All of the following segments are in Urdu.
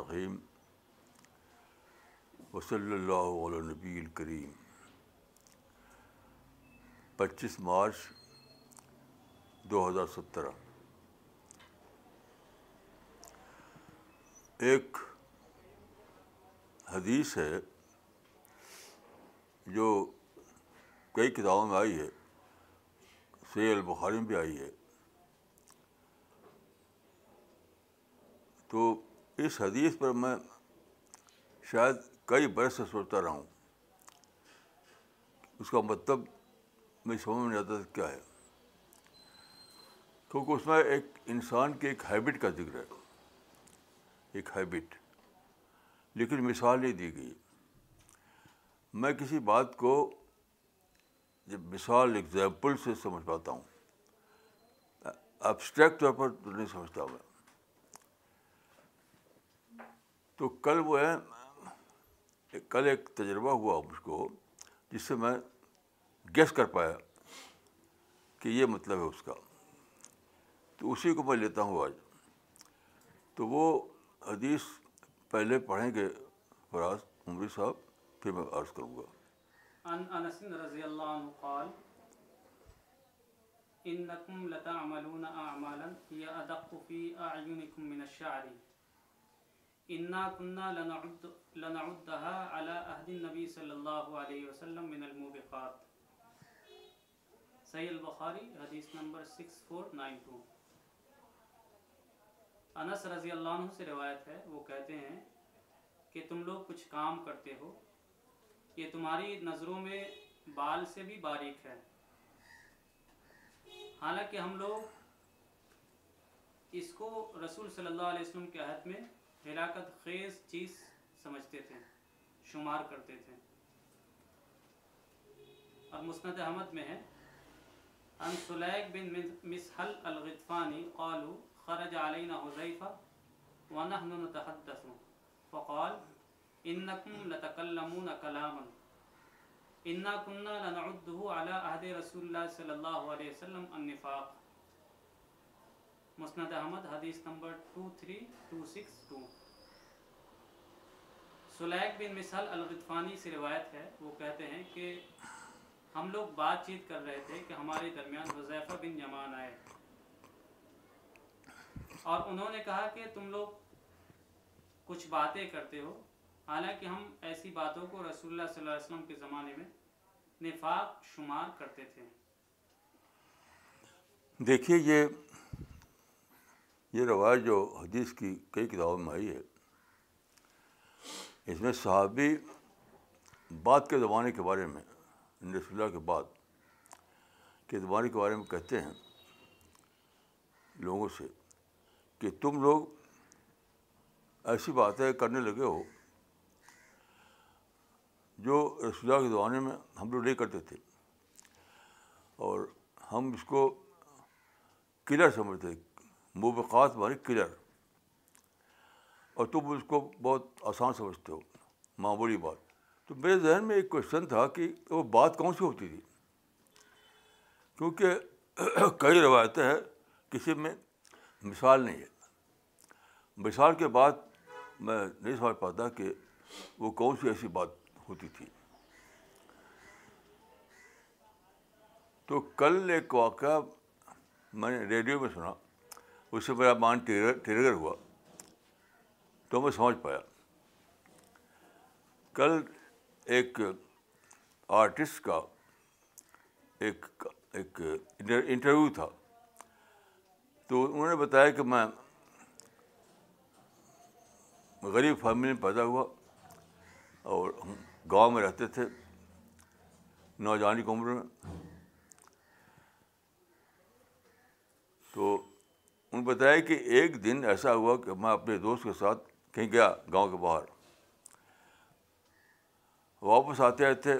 الرحیم وصلی اللہ علیہ نبی الکریم پچیس مارچ دو ہزار سترہ. ایک حدیث ہے جو کئی کتابوں میں آئی ہے سی البخاری میں بھی آئی ہے۔ تو اس حدیث پر میں شاید کئی برس سے سوچتا رہا ہوں۔ اس کا مطلب میں سمجھ میں نہیں آتا کیا ہے۔ کیونکہ اس میں ایک انسان کے ایک ہیبٹ کا ذکر ہے۔ ایک ہیبٹ لیکن مثال نہیں دی گئی۔ میں کسی بات کو جب مثال ایگزامپل سے سمجھ پاتا ہوں۔ ابسٹریکٹ طور پر تو نہیں سمجھتا میں۔ تو کل وہ ہے، کل ایک تجربہ ہوا مجھ کو، جس سے میں گیس کر پایا کہ یہ مطلب ہے اس کا۔ تو اسی کو میں لیتا ہوں آج۔ تو وہ حدیث پہلے پڑھیں گے فراز عمری صاحب، پھر میں عرض کروں گا۔ عن انس رضی اللہ عنہ قال، انکم لتعملون اعمالا هي ادق في اعینکم من الشعر. انا كنا لنعد لنعدها على عهد النبي صلی اللہ علیہ وسلم من الموبقات. صحیح البخاری حدیث نمبر 6492 انس رضی اللہ عنہ سے روایت ہے، وہ کہتے ہیں کہ تم لوگ کچھ کام کرتے ہو، یہ تمہاری نظروں میں بال سے بھی باریک ہے۔ حالانکہ ہم لوگ اس کو رسول صلی اللہ علیہ وسلم کے عہد میں ہلاکت خیز چیز سمجھتے تھے، شمار کرتے تھے۔ اور مسند احمد میں ہے ان سلیق بن مسحل الغطفانی قالو خرج علینا حذیفہ ونحن نتحدث۔ فقال، انکم لتکلمون کلاما، انا كنا لنعده على عهد رسول اللہ صلی اللہ علیہ وسلم النفاق۔ مسند احمد، حدیث نمبر 23262 سلیق بن مسحل الغطفانی سے روایت ہے، وہ کہتے ہیں کہ ہم لوگ بات چیت کر رہے تھے کہ ہمارے درمیان حذیفہ بن یمان آئے۔ اور انہوں نے کہا کہ تم لوگ کچھ باتیں کرتے ہو، حالانکہ ہم ایسی باتوں کو رسول اللہ صلی اللہ علیہ وسلم کے زمانے میں نفاق شمار کرتے تھے۔ دیکھیے، یہ یہ روایت جو حدیث کی کئی کتابوں میں آئی ہے، اس میں صحابی بات کے زمانے کے بارے میں یعنی رسول اللہ کے بعد کے زمانے کے بارے میں کہتے ہیں لوگوں سے کہ تم لوگ ایسی باتیں کرنے لگے ہو جو رسول اللہ کے زمانے میں ہم لوگ نہیں کرتے تھے اور ہم اس کو کلر سمجھتے موبقات مانی کلر اور تم اس کو بہت آسان سمجھتے ہو معمولی بات. تو میرے ذہن میں ایک کوشچن تھا کہ وہ بات کون سی ہوتی تھی؟ کیونکہ کئی روایتیں ہیں، کسی میں مثال نہیں ہے۔ مثال کے بعد میں نہیں سمجھ پاتا کہ وہ کون سی ایسی بات ہوتی تھی۔ تو کل ایک واقعہ میں نے ریڈیو میں سنا۔ اس سے میرا مان ٹریگر ہوا تو میں سمجھ پایا۔ کل ایک آرٹسٹ کا ایک ایک انٹرویو تھا۔ تو انہوں نے بتایا کہ میں غریب فیملی میں پیدا ہوا اور ہم گاؤں میں رہتے تھے نوجوانی کی عمر میں تو انہوں نے بتایا کہ ایک دن ایسا ہوا کہ میں اپنے دوست کے ساتھ کہیں گیا گاؤں کے باہر۔ واپس آتے آتے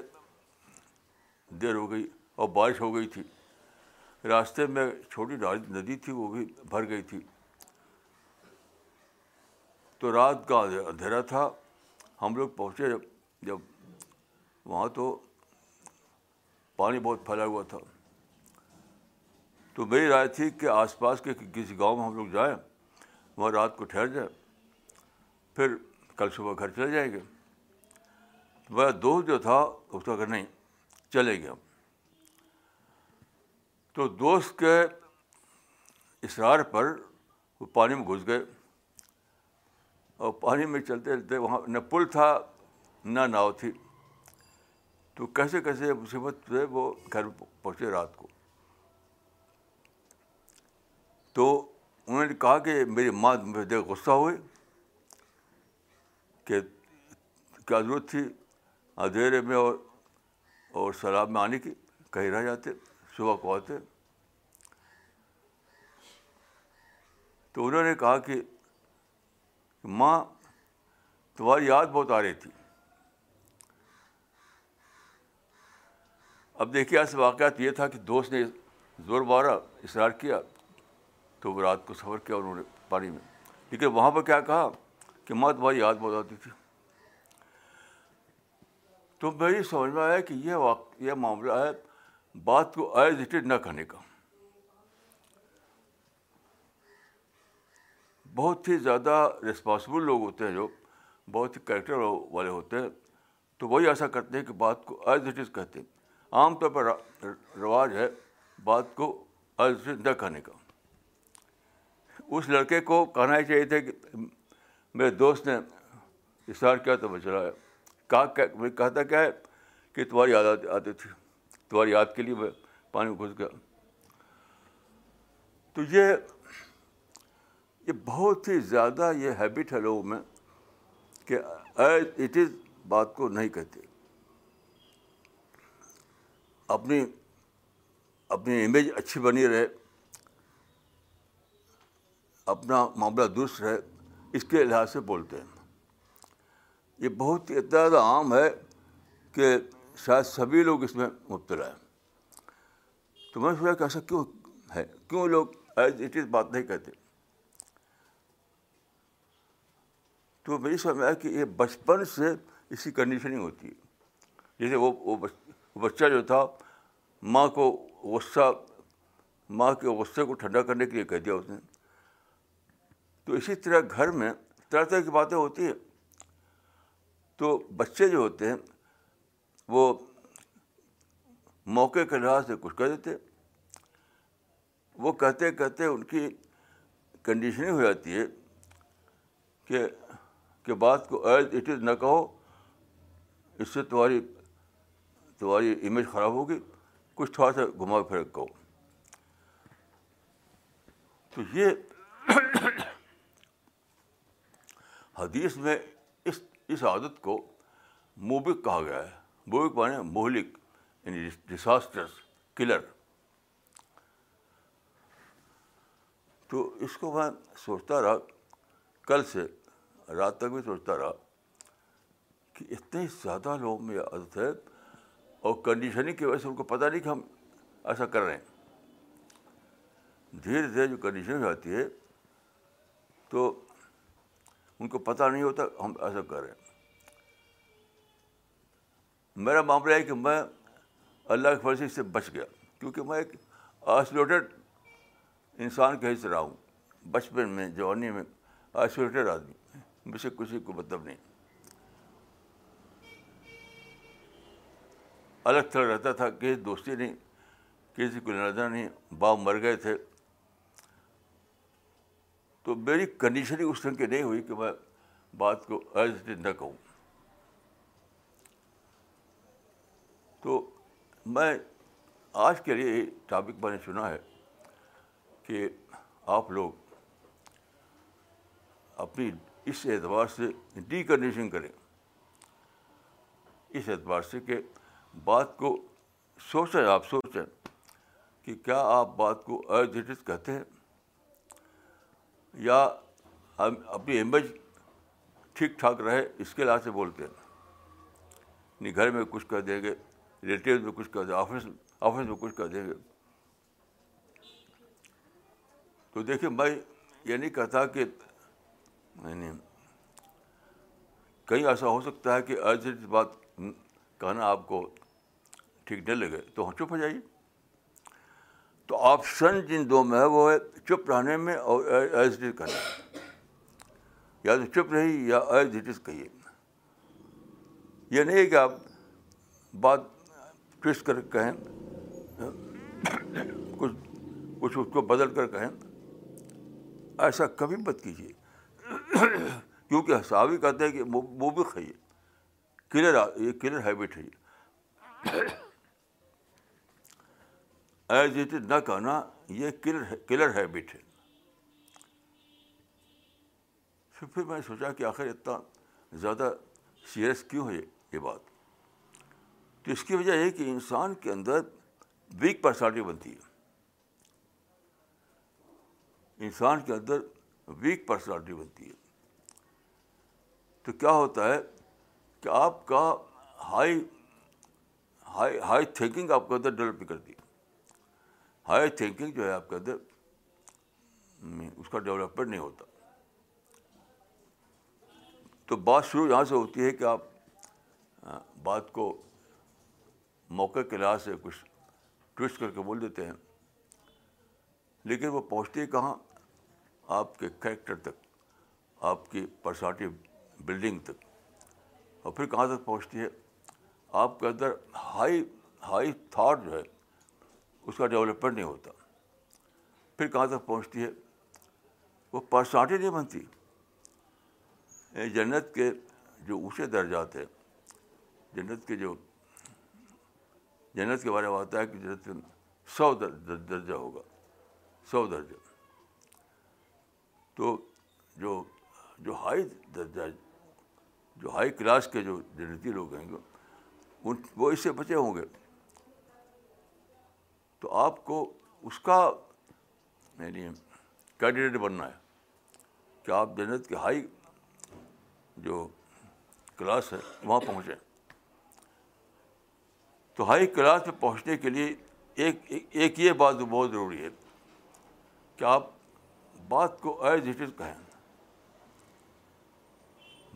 دیر ہو گئی اور بارش ہو گئی تھی۔ راستے میں چھوٹی ندی تھی، وہ بھی بھر گئی تھی۔ تو رات کا اندھیرا تھا۔ ہم لوگ پہنچے جب جب وہاں تو پانی بہت پھیلا ہوا تھا۔ تو میری رائے تھی کہ آس پاس کے کسی گاؤں میں ہم لوگ جائیں، وہاں رات کو ٹھہر جائیں، پھر کل صبح گھر چلے جائیں گے۔ میرا دوست جو تھا، اس کا کہ نہیں، چلے گیا تو دوست کے اصرار پر وہ پانی میں گھس گئے۔ اور پانی میں چلتے چلتے وہاں نہ پل تھا، نہ ناؤ تھی۔ تو کیسے کیسے مصیبت سے وہ گھر پہنچے رات کو۔ تو انہوں نے کہا کہ میری ماں مجھے دیکھ غصہ ہوئی کہ کیا ضرورت تھی؟ اندھیرے میں اور اور سلاب میں آنے کی، کہیں رہ جاتے، صبح کو آتے۔ تو انہوں نے کہا کہ ماں، تمہاری یاد بہت آ رہی تھی۔ اب دیکھیے ایسے واقعات یہ تھا کہ دوست نے زور مارا، اصرار کیا۔ تو وہ رات کو سفر کیا انہوں نے پانی میں۔ لیکن وہاں پر کیا کہا کہ ماں تمہاری یاد بہت آتی تھی۔ تو میری سمجھ میں آیا کہ یہ واقع، یہ معاملہ ہے بات کو ایز اٹ از نہ کرنے کا۔ بہت ہی زیادہ رسپانسبل لوگ ہوتے ہیں جو، بہت ہی کریکٹر والے ہوتے ہیں۔ تو وہی ایسا کرتے ہیں کہ بات کو ایز اٹ از کہتے ہیں۔ عام طور پر رواج ہے بات کو ایز اٹ از نہ کہنے کا۔ اس لڑکے کو کہنا ہی چاہیے تھا کہ میرے دوست نے اشار کیا تو میں چلا کہا کہتا کیا ہے کہ تمہاری یاد آتی تھی، تمہاری یاد کے لیے میں پانی میں گھس گیا۔ تو یہ یہ بہت ہی زیادہ یہ ہیبٹ ہے لوگوں میں کہ ایز اٹ از بات کو نہیں کہتے۔ اپنی اپنی امیج اچھی بنی رہے۔ اپنا معاملہ درست رہے اس کے لحاظ سے بولتے ہیں۔ یہ بہت ہی اتنا زیادہ عام ہے کہ شاید سبھی لوگ اس میں مبتلا ہیں۔ تو میں سوچا کہ ایسا کیوں ہے؟ کیوں لوگ ایز اٹ از بات نہیں کہتے؟ تو میری سمجھ آیا کہ یہ بچپن سے اس کی کنڈیشننگ ہوتی ہے۔ جیسے وہ وہ بچہ جو تھا، ماں کو غصہ، ماں کے غصے کو ٹھنڈا کرنے کے لیے کہہ دیا اس نے۔ تو اسی طرح گھر میں طرح طرح کی باتیں ہوتی ہیں۔ تو بچے جو ہوتے ہیں، وہ موقع کے لحاظ سے کچھ کہہ دیتے وہ کہتے کہتے ان کی کنڈیشننگ ہو جاتی ہے کہ کہ بات کو ایز اٹ از نہ کہو، اس سے تمہاری تمہاری امیج خراب ہوگی، کچھ تھوڑا سا گھما پھر کہو۔ تو یہ حدیث میں اس اس عادت کو موبک کہا گیا ہے۔ موبک مانے مہلک یعنی ڈساسٹرس کلر تو اس کو میں سوچتا رہا، کل سے رات تک بھی سوچتا رہا کہ اتنے زیادہ لوگوں میں یہ عادت ہے اور کنڈیشننگ کی وجہ سے ان کو پتہ نہیں کہ ہم ایسا کر رہے ہیں۔ دھیرے دھیرے جو کنڈیشن آتی ہے تو ان کو پتہ نہیں ہوتا، ہم ایسا کر رہے ہیں۔ میرا معاملہ ہے کہ میں اللہ کی فرضی سے بچ گیا، کیونکہ میں ایک آئسولیٹڈ انسان کے حصہ رہا ہوں۔ بچپن میں، جوانی میں آئسولیٹڈ آدمی مجھ سے کسی کو مطلب نہیں۔ الگ تھلگ رہتا تھا، کسی دوستی نہیں، کسی کو نظر نہیں، باپ مر گئے تھے۔ تو میری کنڈیشن اس طرح کی نہیں ہوئی کہ میں بات کو ایز اٹ نہ کہوں۔ تو میں آج کے لیے ٹاپک میں نے سنا ہے کہ آپ لوگ اپنی اس اعتبار سے ڈی کنڈیشن کریں۔ اس اعتبار سے کہ بات کو سوچیں، آپ سوچیں کہ کیا آپ بات کو ایز اٹ از کہتے ہیں؟ یا ہم اپنی امیج ٹھیک ٹھاک رہے، اس کے لحاظ سے بولتے ہیں۔ نہیں گھر میں کچھ کہہ دیں گے ریلیٹیو میں کچھ کہہ دیں، آفس آفس میں کچھ کہہ دیں گے۔ تو دیکھیے میں یہ نہیں کہتا کہ، نہیں کہیں ایسا ہو سکتا ہے کہ ایز اٹ بات، کہنا آپ کو ٹھیک نہیں لگے، تو ہم چپ ہو جائیے۔ تو آپشن جن دو میں ہے، وہ ہے چپ رہنے میں اور ایز ڈی کرنے یا تو چپ رہی یا ایز اٹ از کہیے۔ یہ نہیں کہ آپ بات ٹوسٹ کر کہیں، کچھ کچھ اس کو بدل کر کہیں۔ ایسا کبھی مت کیجیے۔ کیونکہ صحابی کہتے ہیں کہ وہ بھی کھائیے کلر یہ کلر ہیبٹ ہے یہ۔ ایز اٹ از نہ کہنا، یہ کلر کلر ہیبٹ ہے۔ پھر میں نے سوچا کہ آخر اتنا زیادہ سیریس کیوں ہے یہ بات؟ تو اس کی وجہ یہ کہ انسان کے اندر ویک پرسنالٹی بنتی ہے۔ انسان کے اندر ویک پرسنالٹی بنتی ہے۔ تو کیا ہوتا ہے کہ آپ کا ہائی ہائی ہائی تھنکنگ آپ کے اندر ڈیولپ کرتی۔ ہائی تھنکنگ جو ہے آپ کے اندر اس کا ڈیولپمنٹ نہیں ہوتا۔ تو بات شروع یہاں سے ہوتی ہے کہ آپ بات کو موقع کے لحاظ سے کچھ ٹوسٹ کر کے بول دیتے ہیں، لیکن وہ پہنچتی ہے کہاں؟ آپ کے کریکٹر تک، آپ کی پرسنالٹی بلڈنگ تک۔ اور پھر کہاں تک پہنچتی ہے؟ آپ کے اندر ہائی ہائی تھاٹ جو ہے اس کا ڈیولپمنٹ نہیں ہوتا۔ پھر کہاں تک پہنچتی ہے؟ وہ پرسنالٹی نہیں بنتی۔ یعنی جنت کے جو اونچے درجات ہیں، جنت کے جو جنت کے بارے میں آتا ہے کہ جنت میں سو درجہ ہوگا۔ سو درجہ تو جو جو ہائی درجہ، جو ہائی کلاس کے جو جنتی لوگ ہیں گے، ان وہ اس سے بچے ہوں گے۔ تو آپ کو اس کا یعنی کینڈیڈیٹ بننا ہے کہ آپ جنت کے ہائی جو کلاس ہے وہاں پہنچیں۔ تو ہائی کلاس پہ پہنچنے کے لیے ایک ایک یہ بات بہت ضروری ہے کہ آپ بات کو ایز اٹ از کہیں۔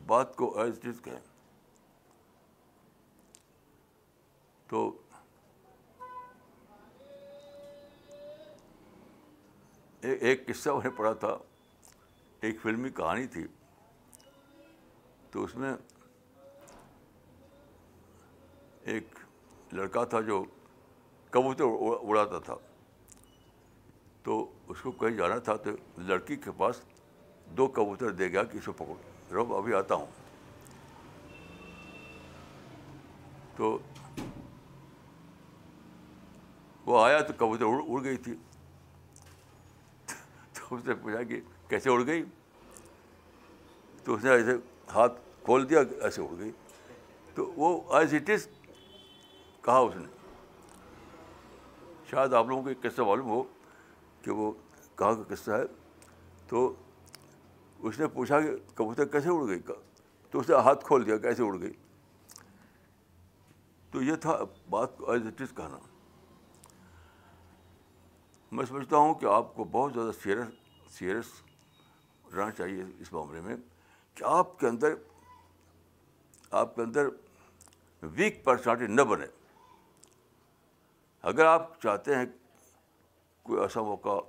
بات کو ایز اٹ از کہیں۔ تو ایک قصہ میں نے پڑھا تھا، ایک فلمی کہانی تھی۔ تو اس میں ایک لڑکا تھا جو کبوتر اڑاتا تھا۔ تو اس کو کہیں جانا تھا تو لڑکی کے پاس دو کبوتر دے گیا کہ اس کو پکڑ رب، ابھی آتا ہوں۔ تو وہ آیا تو کبوتر اڑ اڑ گئی تھی۔ اس نے پوچھا کہ کیسے اڑ گئی؟ تو اس نے ایسے ہاتھ کھول دیا ایسے اڑ گئی۔ تو وہ ایز اٹ از کہا اس نے۔ شاید آپ لوگوں کو ایک قصہ معلوم ہو کہ وہ کہاں کا قصہ ہے۔ تو اس نے پوچھا کہ کبوتر کیسے اڑ گئی؟ تو اس نے ہاتھ کھول دیا کیسے اڑ گئی۔ تو یہ تھا بات کو ایز اٹ از کہنا۔ میں سمجھتا ہوں کہ آپ کو بہت زیادہ سیریس سیریس رہنا چاہیے اس معاملے میں کہ آپ کے اندر، آپ کے اندر ویک پرسنالٹی نہ بنے۔ اگر آپ چاہتے ہیں کوئی ایسا موقع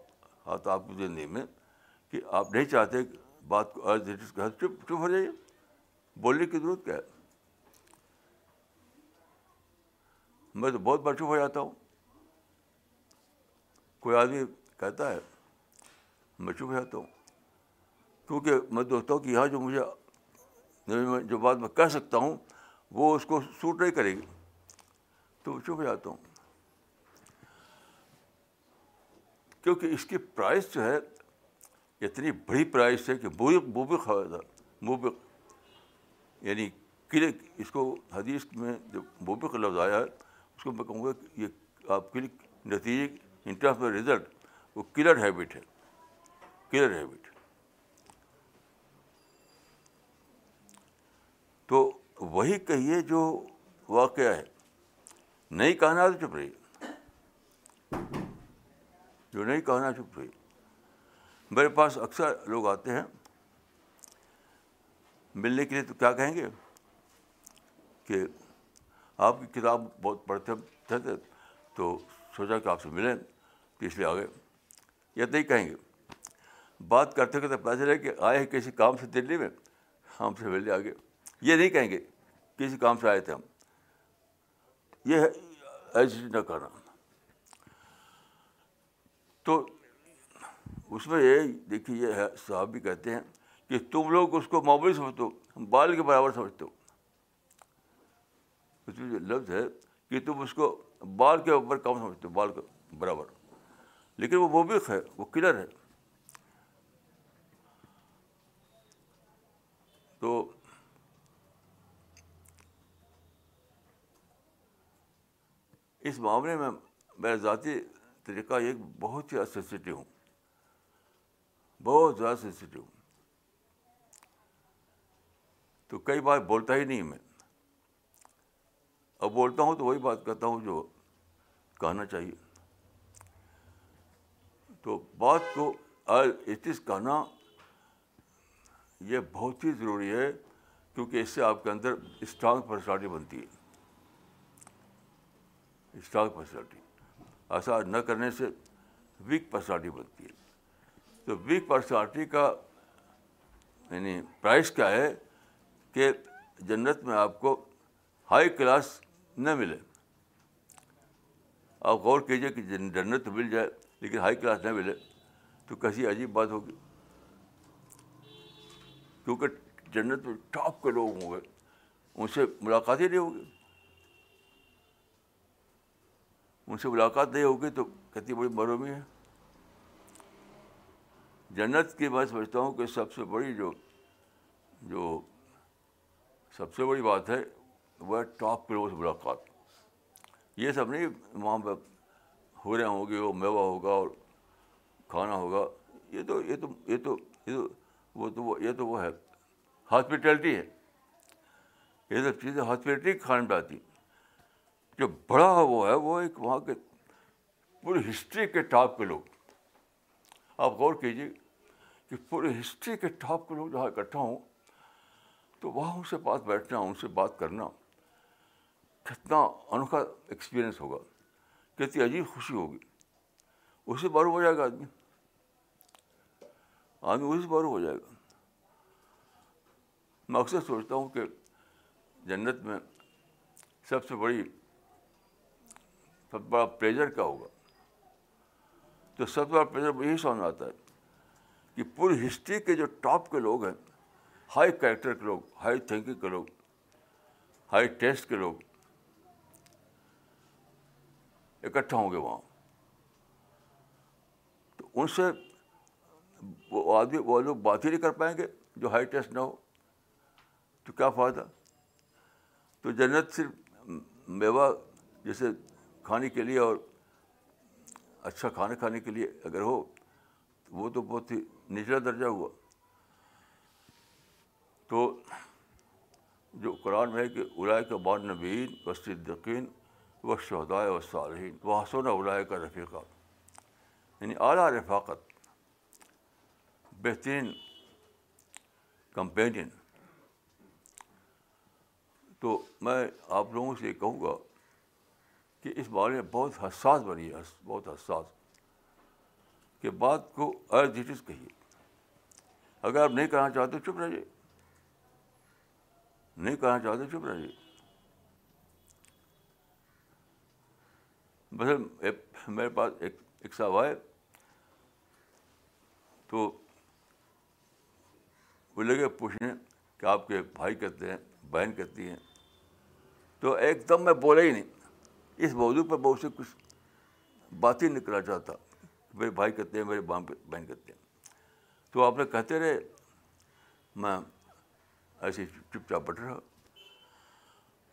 آتا آپ کی زندگی میں کہ آپ نہیں چاہتے بات کو چپ چپ ہو جائیے۔ بولنے کی ضرورت کیا ہے؟ میں تو بہت بار چپ ہو جاتا ہوں۔ کوئی آدمی کہتا ہے، میں چپ ہو جاتا ہوں۔ کیونکہ میں دوستتا ہوں کہ یہاں جو مجھے جو بات میں کہہ سکتا ہوں، وہ اس کو سوٹ نہیں کرے گی۔ تو چپ جاتا ہوں۔ کیونکہ اس کی پرائز جو ہے، اتنی بڑی پرائز ہے کہ بوبک بوبک تھا موبک یعنی کلے اس کو حدیث میں جو بوبک لفظ آیا ہے، اس کو میں کہوں گا کہ یہ آپ کے لیے نتیجے ان ٹرمس آف رزلٹ وہ کلر ہیبٹ ہے کلر ہیبٹ تو وہی کہیے جو واقعہ ہے نہیں کہنا تو چپ رہی جو نہیں کہنا چپ رہی میرے پاس اکثر لوگ آتے ہیں، ملنے کے لیے تو کیا کہیں گے؟ کہ آپ کی کتاب بہت پڑھتے تھے تو سوچا کہ آپ سے ملیں۔ اس لیے آ گئے یا نہیں کہیں گے۔ بات کرتے کرتے پتہ چلے کہ آئے ہیں کسی کام سے دلی میں، ہم سے ملنے آگے۔ یہ نہیں کہیں گے کسی کام سے آئے تھے ہم۔ یہ ہے ایسی نہ کرنا۔ تو اس میں یہ دیکھیے، یہ ہے، صاحب بھی کہتے ہیں کہ تم لوگ اس کو معمولی سمجھتے ہو، ہم بال کے برابر سمجھتے ہو۔ اس میں جو لفظ ہے کہ تم اس کو بال کے اوپر کم سمجھتے ہو، بال کے برابر۔ لیکن وہ موبق ہے، وہ کلر ہے۔ تو اس معاملے میں میرا ذاتی طریقہ یہ بہت ہی سینسیٹیو ہوں۔ بہت زیادہ سینسیٹیو ہوں۔ تو کئی بار بولتا ہی نہیں میں۔ اب بولتا ہوں تو وہی بات کرتا ہوں جو کہنا چاہیے۔ تو بات کو ایتھس کہنا، یہ بہت ہی ضروری ہے، کیونکہ اس سے آپ کے اندر اسٹرانگ پرسنالٹی بنتی ہے۔ Strong personality. ایسا نہ کرنے سے ویک پرسنالٹی بنتی ہے۔ تو ویک پرسنالٹی کا یعنی پرائز کیا ہے کہ جنت میں آپ کو ہائی کلاس نہ ملے۔ آپ غور کیجیے کہ جنت مل جائے لیکن ہائی کلاس نہ ملے تو کیسی عجیب بات ہوگی۔ کیونکہ جنت میں ٹاپ کے لوگ ہوں گے، ان سے ملاقات ہی نہیں ہوگی۔ ان سے ملاقات نہیں ہوگی تو کتنی بڑی مرومی ہے۔ جنت کی میں سمجھتا ہوں کہ سب سے بڑی جو جو سب سے بڑی بات ہے، وہ ٹاپ کے لوگوں سے ملاقات۔ یہ سب نہیں وہاں پہ ہو ہوں گے وہ میوہ ہوگا اور کھانا ہوگا یہ تو یہ تو یہ تو یہ تو وہ تو وہ یہ تو وہ ہے ہاسپٹیلٹی ہے یہ سب چیزیں ہاسپٹلٹی کھانے پہ آتی جو بڑا وہ ہے وہ ایک وہاں کے پوری ہسٹری کے ٹاپ کے لوگ آپ غور کیجیے کہ پوری ہسٹری کے ٹاپ کے لوگ جہاں اکٹھا ہوں تو وہاں ان سے بات بیٹھنا ان سے بات کرنا کتنا انوکھا ایکسپیرئنس ہوگا کتنی عجیب خوشی ہوگی اسی بار ہو جائے گا آدمی آدمی اسی بار ہو جائے گا میں اکثر سوچتا ہوں کہ جنت میں سب سے بڑی سب بڑا پلیجر کیا ہوگا تو سب سے بڑا پلیجر یہی سمجھ آتا ہے کہ پوری ہسٹری کے جو ٹاپ کے لوگ ہیں ہائی کریکٹر کے لوگ ہائی تھنکنگ کے لوگ ہائی ٹیسٹ کے لوگ اکٹھا ہوں گے وہاں۔ تو ان سے وہ آدمی وہ لوگ بات ہی نہیں کر پائیں گے جو ہائی ٹیسٹ نہ ہو۔ تو کیا فائدہ؟ تو جنت صرف میوہ جیسے کھانے کے لیے اور اچھا کھانا کھانے کے لیے اگر ہو تو وہ تو بہت ہی نچلا درجہ ہوا۔ تو جو قرآن میں ہے کہ الائے کا بان نبین و صدقین و شہدائے و صالحین وہ حسن الائے کا رفیقہ یعنی اعلیٰ رفاقت بہترین کمپینین۔ تو میں آپ لوگوں سے یہ کہوں گا کہ اس بارے میں بہت حساس بنی ہے، بہت حساس۔ کہ بات کو ایز اٹ از کہیے۔ اگر آپ نہیں کہنا چاہتے چپ رہیے۔ نہیں کہنا چاہتے چپ رہیے۔ بس میرے پاس ایک ایک صاحب آئے، تو وہ لگے پوچھنے کہ آپ کے بھائی کہتے ہیں، بہن کہتی ہیں۔ تو ایک دم میں بولا ہی نہیں۔ اس موضوع پر بہت سے کچھ بات ہی نکلا چاہتا۔ میرے بھائی کہتے ہیں، میرے بہن کہتے ہیں۔ تو آپ نے کہتے رہے، میں ایسے چپ چاپ بٹ رہا۔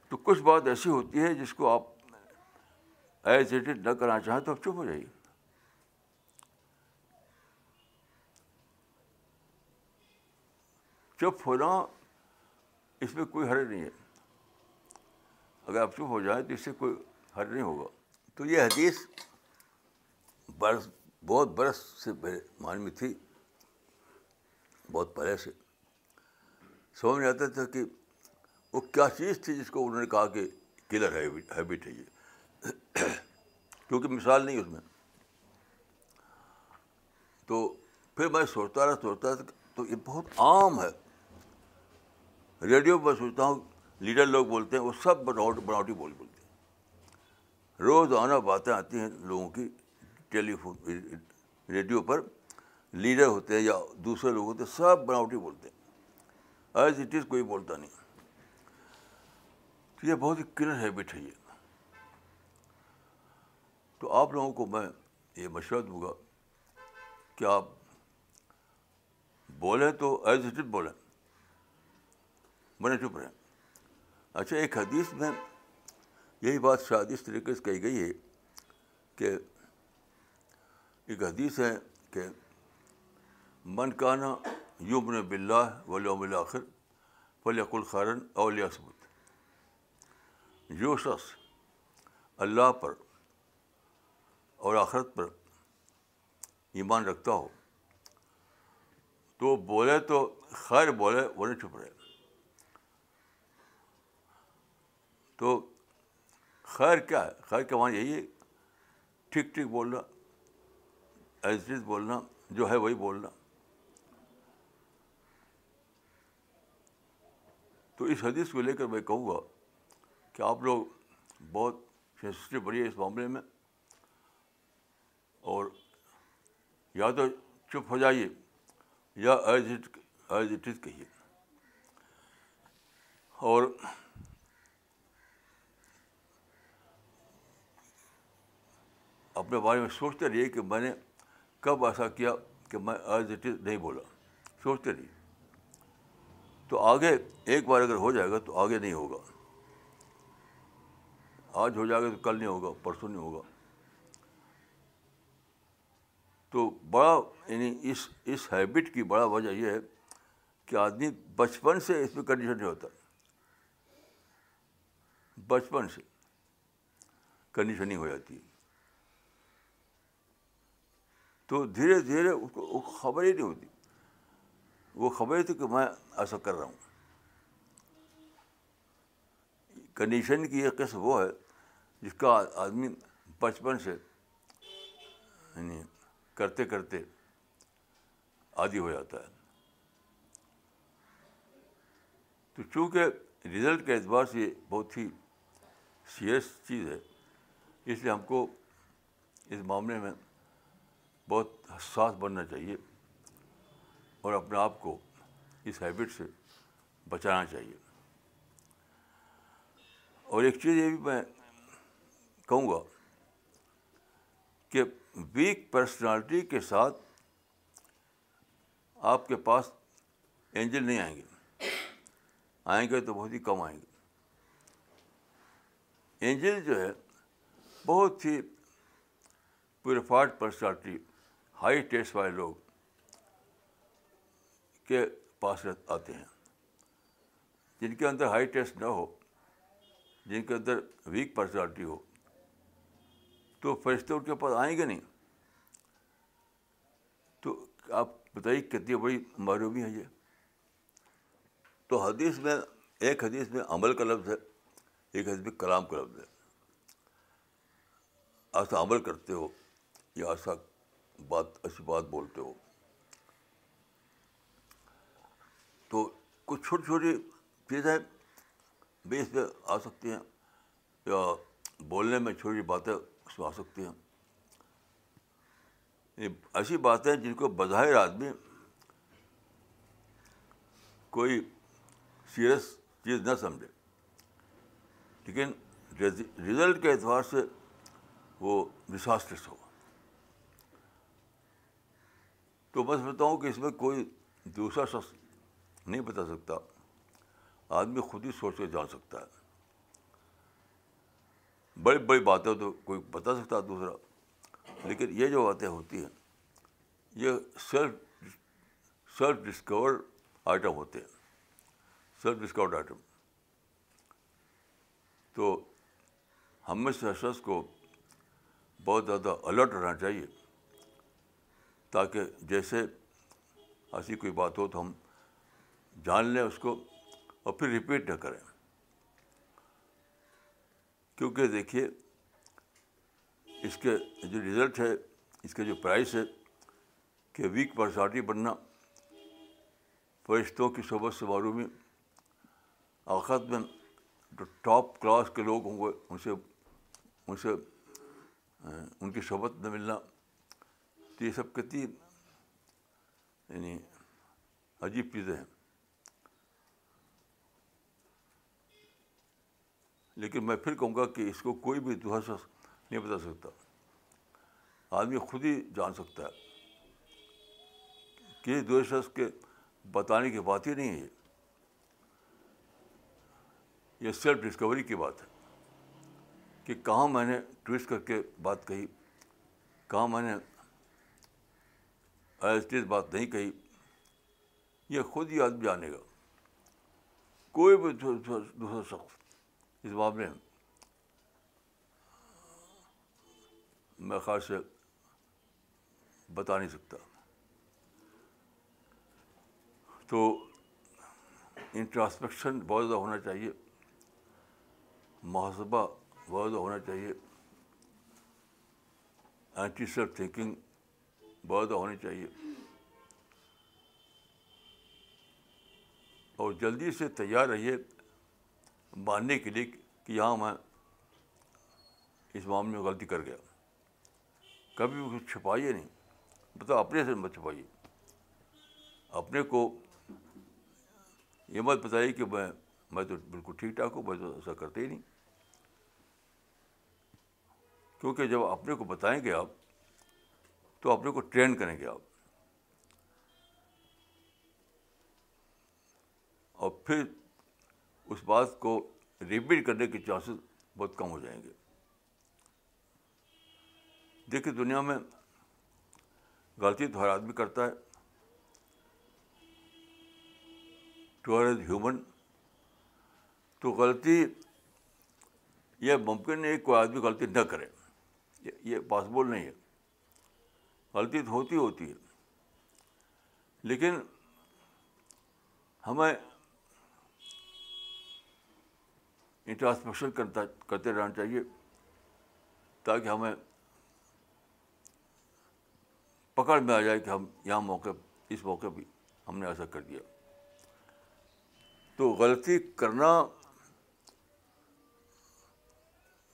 تو کچھ بات ایسی ہوتی ہے جس کو آپ ایز اٹ نہ کرنا چاہیں تو آپ چپ ہو جائیے چپ ہونا اس میں کوئی حرج نہیں ہے اگر آپ چپ ہو جائیں تو اس سے کوئی حرج نہیں ہوگا تو یہ حدیث برس بہت برس سے مان میں تھی بہت پہلے سے سمجھ میں آتا تھا کہ وہ کیا چیز تھی جس کو انہوں نے کہا کہ کلر ہیبٹ ہے یہ کیونکہ مثال نہیں اس میں۔ تو پھر میں سوچتا رہا سوچتا رہا تو یہ بہت عام ہے۔ ریڈیو پر سوچتا ہوں، لیڈر لوگ بولتے ہیں، وہ سب بناوٹ، بناوٹی بول بولتے ہیں۔ روزانہ باتیں آتی ہیں لوگوں کی، ٹیلی فون، ریڈیو پر۔ لیڈر ہوتے ہیں یا دوسرے لوگ ہوتے ہیں، سب بناوٹی بولتے ہیں۔ ایز اٹ از کوئی بولتا نہیں۔ تو یہ بہت ہی کلیئر ہیبٹ ہے یہ۔ تو آپ لوگوں کو میں یہ مشورہ دوں گا کہ آپ بولیں تو ایز اٹ از بولیں۔ بنے چپ رہیں۔ اچھا ایک حدیث میں یہی بات شاید اس طریقے سے کہی گئی ہے کہ ایک حدیث ہے کہ من کانا یومن بلّہ ولیوم الآخر فلیق الخارن اول ثبوت جو شخص اللہ پر اور آخرت پر ایمان رکھتا ہو۔ تو بولے تو خیر بولے وہ نہیں چھپ رہے۔ تو خیر کیا ہے؟ خیر کا معنی یہی ہے، ٹھیک ٹھیک بولنا ایز بولنا، جو ہے وہی بولنا۔ تو اس حدیث کو لے کر میں کہوں گا کہ آپ لوگ بہت سینسٹیو بڑی ہے اس معاملے میں۔ اور یا تو چپ ہو جائیے یا as it as it is کہیے۔ اور اپنے بارے میں سوچتے رہیے کہ میں نے کب ایسا کیا کہ میں ایز اٹ از نہیں بولا۔ سوچتے رہیے۔ تو آگے ایک بار اگر ہو جائے گا تو آگے نہیں ہوگا۔ آج ہو جائے گا تو کل نہیں ہوگا، پرسوں نہیں ہوگا۔ تو بڑا یعنی اس اس ہیبٹ کی بڑا وجہ یہ ہے کہ آدمی بچپن سے اس میں کنڈیشن نہیں ہوتا۔ بچپن سے کنڈیشننگ ہو جاتی۔ ہے تو دھیرے دھیرے اس کو خبر ہی نہیں ہوتی۔ وہ خبر ہی تھی کہ میں ایسا کر رہا ہوں۔ کنڈیشن کی ایک قسم وہ ہے جس کا آدمی بچپن سے یعنی کرتے کرتے عادی ہو جاتا ہے۔ تو چونکہ رزلٹ کے اعتبار سے یہ بہت ہی سیریس چیز ہے، اس لیے ہم کو اس معاملے میں بہت حساس بننا چاہیے اور اپنے آپ کو اس ہیبٹ سے بچانا چاہیے۔ اور ایک چیز یہ بھی میں کہوں گا کہ ویک پرسنالٹی کے ساتھ آپ کے پاس اینجل نہیں آئیں گے۔ آئیں گے تو بہت ہی کم آئیں گے۔ اینجل جو ہے، بہت ہی پیوریفائڈ پرسنالٹی، ہائی ٹیسٹ والے لوگ کے پاس آتے ہیں۔ جن کے اندر ہائی ٹیسٹ نہ ہو، جن کے اندر ویک پرسنالٹی ہو تو فرشتے ان کے پاس آئیں گے نہیں؟ تو آپ بتائیے کتنی بڑی معرومی ہے یہ۔ تو حدیث میں، ایک حدیث میں عمل کا لفظ ہے، ایک حدیث میں کلام کا لفظ ہے۔ ایسا عمل کرتے ہو یا ایسا بات ایسی بات بولتے ہو۔ تو کچھ چھوٹی چھوٹی چیزیں بھی اس میں آ سکتی ہیں۔ یا بولنے میں چھوٹی باتیں اس آ ہیں۔ ایسی باتیں جن کو بظاہر آدمی کوئی سیریس چیز نہ سمجھے۔ لیکن رزلٹ کے اعتبار سے وہ ڈساسٹرس ہو تو میں سمجھتا ہوں کہ اس میں کوئی دوسرا شخص نہیں بتا سکتا۔ آدمی خود ہی سوچ کے جان سکتا ہے۔ بڑی بڑی باتیں تو کوئی بتا سکتا دوسرا، لیکن یہ جو باتیں ہوتی ہیں، یہ سیلف سیلف ڈسکورڈ آئٹم ہوتے ہیں۔ سیلف ڈسکورڈ آئٹم تو ہم میں سے شخص کو بہت زیادہ الرٹ رہنا چاہیے، تاکہ جیسے ایسی کوئی بات ہو تو ہم جان لیں اس کو اور پھر ریپیٹ نہ کریں۔ کیونکہ دیکھیے، اس کے جو رزلٹ ہے، اس کے جو پرائس ہے، کہ ویک پرسنالٹی بننا، فرشتوں کی صحبت سے معرومی آخر میں جو ٹاپ کلاس کے لوگ ہوں گے، ان سے ان سے، ان کی صحبت نہ ملنا۔ تو یہ سب کتنی یعنی عجیب چیزیں ہیں۔ لیکن میں پھر کہوں گا کہ اس کو کوئی بھی دوسرا شخص نہیں بتا سکتا۔ آدمی خود ہی جان سکتا ہے کہ دوسرے شخص کے بتانے کی بات ہی نہیں ہے۔ یہ سیلف ڈسکوری کی بات ہے کہ کہاں میں نے ٹویسٹ کر کے بات کہی، کہاں میں نے ایز بات نہیں کہی۔ یہ خود ہی آدمی جانے گا۔ کوئی بھی دوسرا شخص اس معاملے میں میں خاص سے بتا نہیں سکتا۔ تو انٹراسپیکشن بہت زیادہ ہونا چاہیے۔ محاسبہ بہت زیادہ ہونا چاہیے۔ اینٹی سیلف تھنکنگ بہت زیادہ ہونی چاہیے۔ اور جلدی سے تیار رہیے۔ ماننے کے لیے کہ یہاں میں اس معاملے میں غلطی کر گیا۔ کبھی بھی کچھ چھپائیے نہیں۔ بتا اپنے سے مت چھپائیے۔ اپنے کو یہ مت بتائیے کہ میں میں تو بالکل ٹھیک ٹھاک ہوں، میں تو ایسا کرتے ہی نہیں۔ کیونکہ جب اپنے کو بتائیں گے آپ، تو اپنے کو ٹرین کریں گے آپ۔ اور پھر اس بات کو ریپیٹ کرنے کے چانسز بہت کم ہو جائیں گے۔ دیکھیے، دنیا میں غلطی تو ہر آدمی کرتا ہے۔ To err is human. تو غلطی یہ ممکن نہیں کوئی آدمی غلطی نہ کرے۔ یہ پاسبل نہیں ہے۔ غلطی تو ہوتی ہوتی ہے۔ لیکن ہمیں انٹراسپیکشن کرتا کرتے رہنا چاہیے تاکہ ہمیں پکڑ میں آ جائے کہ ہم یہاں موقع اس موقع بھی ہم نے ایسا کر دیا۔ تو غلطی کرنا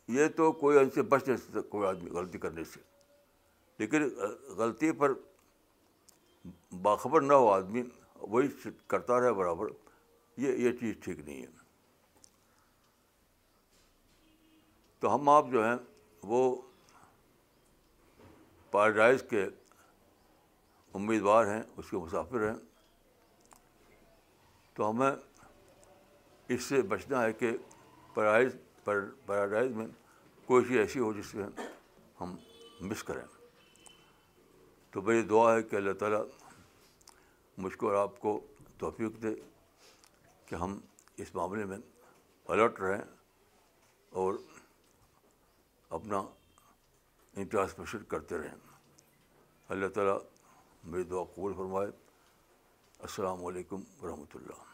یہ تو کوئی ان سے بچ نہیں سکتا کوئی آدمی غلطی کرنے سے۔ لیکن غلطی پر باخبر نہ ہو آدمی، وہی کرتا رہے برابر، یہ یہ چیز ٹھیک نہیں ہے۔ تو ہم آپ جو ہیں وہ پیراڈائز کے امیدوار ہیں، اس کے مسافر ہیں۔ تو ہمیں اس سے بچنا ہے کہ پیراڈائز پیراڈائز میں کوئی چیز ایسی ہو جس میں ہم مس کریں۔ تو میری دعا ہے کہ اللہ تعالیٰ مجھ کو اور آپ کو توفیق دے کہ ہم اس معاملے میں الرٹ رہیں اور اپنا انٹراسپیکشن کرتے رہیں۔ اللہ تعالیٰ میری دعا قبول فرمائے۔ السلام علیکم ورحمۃ اللہ۔